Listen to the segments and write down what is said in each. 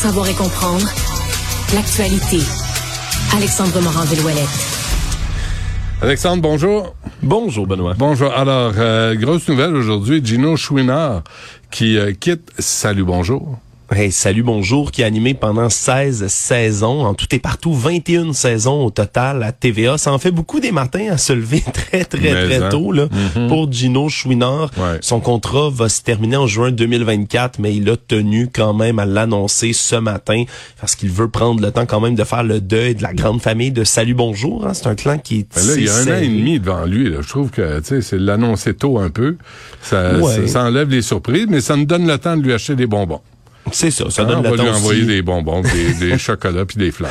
savoir et comprendre l'actualité. Alexandre Morand-Villouellette. Alexandre, bonjour. Bonjour, Benoît. Bonjour. Alors, euh, grosse nouvelle aujourd'hui, Gino Chouinard qui euh, quitte Salut Bonjour. Hey, salut, bonjour, qui a animé pendant 16 saisons, en tout et partout, 21 saisons au total à TVA. Ça en fait beaucoup des matins à se lever très, très, très hein. tôt là, Mhm. pour Gino Chouinard. Ouais. Son contrat va se terminer en juin 2024, mais il a tenu quand même à l'annoncer ce matin parce qu'il veut prendre le temps quand même de faire le deuil de la grande famille de Salut Bonjour. hein. C'est un clan qui est Ben là, il y a un an et demi devant lui. Là. Je trouve que tu sais, c'est l'annoncer tôt un peu. Ça, Ouais. ça, ça enlève les surprises, mais ça nous donne le temps de lui acheter des bonbons. C'est ça, ça Hein, donne on le va lui envoyer des bonbons, des, des chocolats puis des fleurs.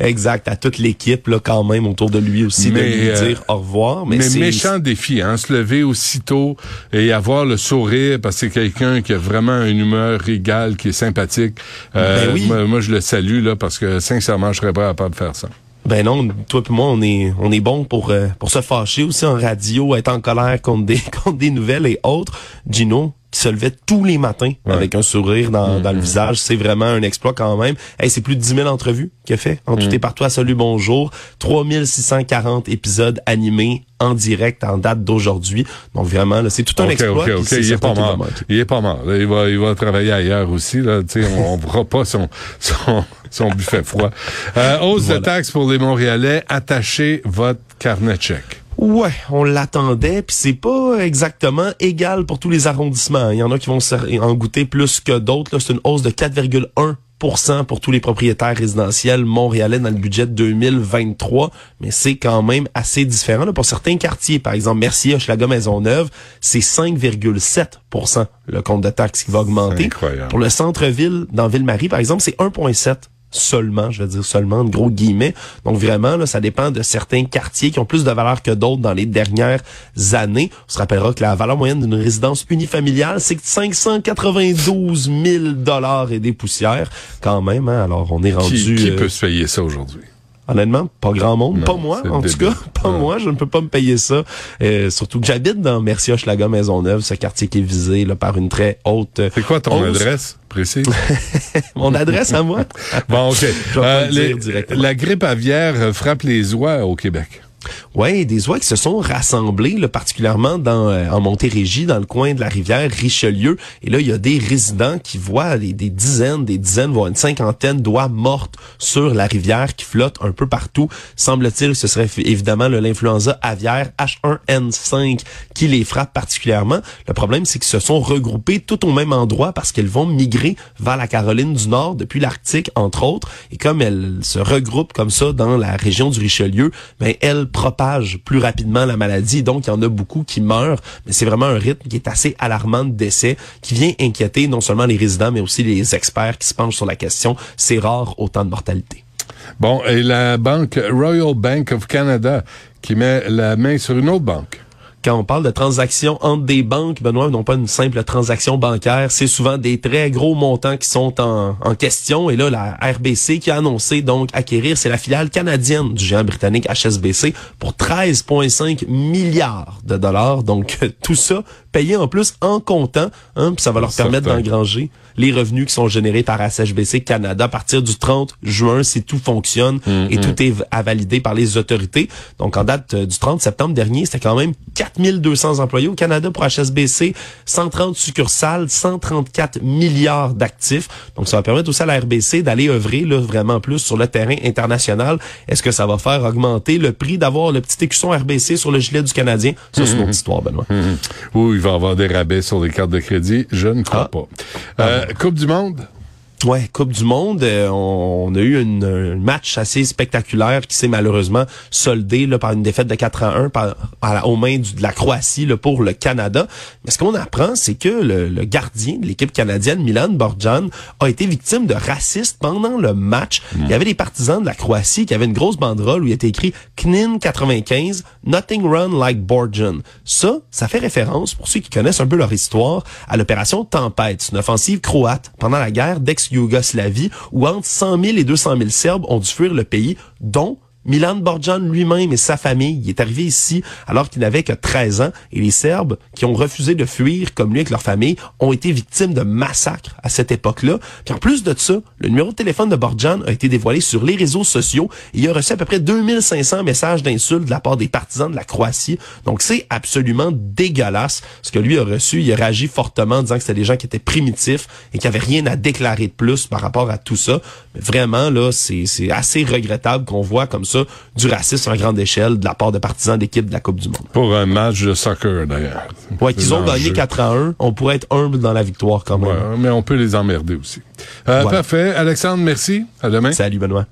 Exact, à toute l'équipe là quand même autour de lui aussi de lui euh, dire au revoir. Mais, méchant défi, hein, se lever aussitôt et avoir le sourire parce que c'est quelqu'un qui a vraiment une humeur égale, qui est sympathique. Euh, Ben oui. moi, moi, je le salue là parce que sincèrement, je serais pas capable de faire ça. Ben non, toi et moi, on est on est bon pour euh, pour se fâcher aussi en radio, être en colère contre des contre des nouvelles et autres. Gino qui se levait tous les matins Ouais. avec un sourire dans, dans le visage, c'est vraiment un exploit quand même. Hey, c'est plus de 10 000 entrevues qu'il a fait en tout et partout à Salut Bonjour, 3640 épisodes animés en direct en date d'aujourd'hui. Donc vraiment, là, c'est tout un exploit. ok, puis ok. c'est Il est pas mort. Il est pas mort. Il va, il va travailler ailleurs aussi. Là, on, on fera pas son, son, son buffet froid. Euh, hausse de taxes pour les Montréalais. Attachez votre carnet de chèques. Ouais, on l'attendait, puis c'est pas exactement égal pour tous les arrondissements. Il y en a qui vont en goûter plus que d'autres. là. C'est une hausse de 4,1% pour tous les propriétaires résidentiels montréalais dans le budget 2023, mais c'est quand même assez différent. là. Pour certains quartiers, par exemple Mercier, Hochelaga, Maisonneuve, c'est 5,7% le compte de taxes qui va augmenter. Incroyable. Pour le centre-ville, dans Ville-Marie, par exemple, c'est 1,7 seulement, je veux dire seulement, de gros guillemets. Donc vraiment, là, ça dépend de certains quartiers qui ont plus de valeur que d'autres dans les dernières années. On se rappellera que la valeur moyenne d'une résidence unifamiliale, c'est 592 000 dollars et des poussières quand même. Hein? Alors on est rendu... Qui, qui euh, peut se payer ça aujourd'hui? Honnêtement, pas grand monde. Non, pas moi, en tout cas. Pas Non. moi. Je ne peux pas me payer ça. Euh, surtout que j'habite dans Mercier, Hochelaga, Maisonneuve, ce quartier qui est visé là, par une très haute... euh, C'est quoi ton hausse. adresse précise? Mon adresse à moi? bon, OK. Je vais pas le dire les- directement. la grippe aviaire euh, frappe les oies au Québec. Ouais, des oies qui se sont rassemblées, là, particulièrement dans euh, en Montérégie, dans le coin de la rivière Richelieu. Et là, il y a des résidents qui voient des, dizaines, des dizaines, voire une cinquantaine d'oies mortes sur la rivière qui flottent un peu partout. Semble-t-il ce serait évidemment l'influenza aviaire H1N5 qui les frappe particulièrement. Le problème, c'est qu'ils se sont regroupés tout au même endroit parce qu'elles vont migrer vers la Caroline du Nord depuis l'Arctique, entre autres. Et comme elles se regroupent comme ça dans la région du Richelieu, ben elles propagent plus rapidement la maladie. Donc, il y en a beaucoup qui meurent. Mais c'est vraiment un rythme qui est assez alarmant de décès, qui vient inquiéter non seulement les résidents, mais aussi les experts qui se penchent sur la question. C'est rare autant de mortalité. Bon, et la banque Royal Bank of Canada qui met la main sur une autre banque. Quand on parle de transactions entre des banques, Benoît, non pas une simple transaction bancaire, c'est souvent des très gros montants qui sont en, en question. Et là, la RBC qui a annoncé donc acquérir, c'est la filiale canadienne du géant britannique HSBC pour 13,5 milliards de dollars. Donc tout ça payé en plus en comptant, hein, puis ça va leur permettre d'engranger les revenus qui sont générés par HSBC Canada à partir du 30 juin si tout fonctionne et tout est à valider par les autorités. Donc en date euh, du 30 septembre dernier, c'était quand même 4200 employés au Canada pour HSBC, 130 succursales, 134 milliards d'actifs. Donc ça va permettre aussi à la RBC d'aller œuvrer là, vraiment plus sur le terrain international. Est-ce que ça va faire augmenter le prix d'avoir le petit écusson RBC sur le gilet du Canadien? Ça, c'est une autre histoire, Benoît. Mhm. Ou il va y avoir des rabais sur les cartes de crédit. Je ne crois Ah. pas. Euh, coupe du Monde? Ouais, Coupe du Monde, euh, on, on a eu une, un match assez spectaculaire qui s'est malheureusement soldé là, par une défaite de 4 à 1 par, à la- aux mains du- de la Croatie là, pour le Canada. Mais ce qu'on apprend, c'est que le, le gardien de l'équipe canadienne, Milan Borjan, a été victime de racisme pendant le match. Il y avait des partisans de la Croatie qui avaient une grosse banderole où il était écrit Knin 95, Nothing Run Like Borjan. Ça, ça fait référence, pour ceux qui connaissent un peu leur histoire, à l'opération Tempête, une offensive croate pendant la guerre d'ex-Yougoslavie où entre 100 000 et 200 000 Serbes ont dû fuir le pays, dont Milan Borjan lui-même et sa famille, il est arrivé ici alors qu'il n'avait que 13 ans et les Serbes qui ont refusé de fuir comme lui avec leur famille ont été victimes de massacres à cette époque-là. Puis en plus de ça, le numéro de téléphone de Borjan a été dévoilé sur les réseaux sociaux et il a reçu à peu près 2500 messages d'insultes de la part des partisans de la Croatie. Donc c'est absolument dégueulasse ce que lui a reçu. Il a réagi fortement en disant que c'était des gens qui étaient primitifs et qui avaient rien à déclarer de plus par rapport à tout ça. Mais vraiment, là, c'est assez regrettable qu'on voit comme ça du racisme à grande échelle de la part de partisans d'équipe de la Coupe du Monde. Pour un match de soccer, d'ailleurs. Ouais, qu'ils ont gagné 4 à 1. On pourrait être humble dans la victoire quand même. Ouais, mais on peut les emmerder aussi. Euh, Parfait. Alexandre, merci. À demain. Salut, Benoît.